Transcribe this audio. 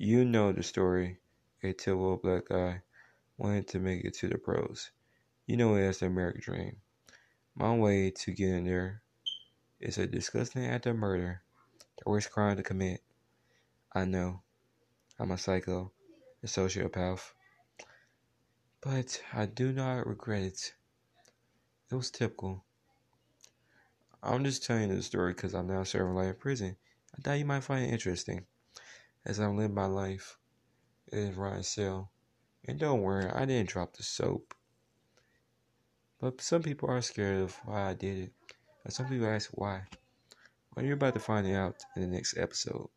You know the story. A typical black guy wanted to make it to the pros. You know it as the American dream. My way to get in there is a disgusting act of murder, the worst crime to commit. I know. I'm a psycho, a sociopath. But I do not regret it. It was typical. I'm just telling you the story because I'm now serving life in prison. I thought you might find it interesting as I live my life in Ryan Cell. And don't worry, I didn't drop the soap. But some people are scared of why I did it. And some people ask why. Well, you're about to find out in the next episode.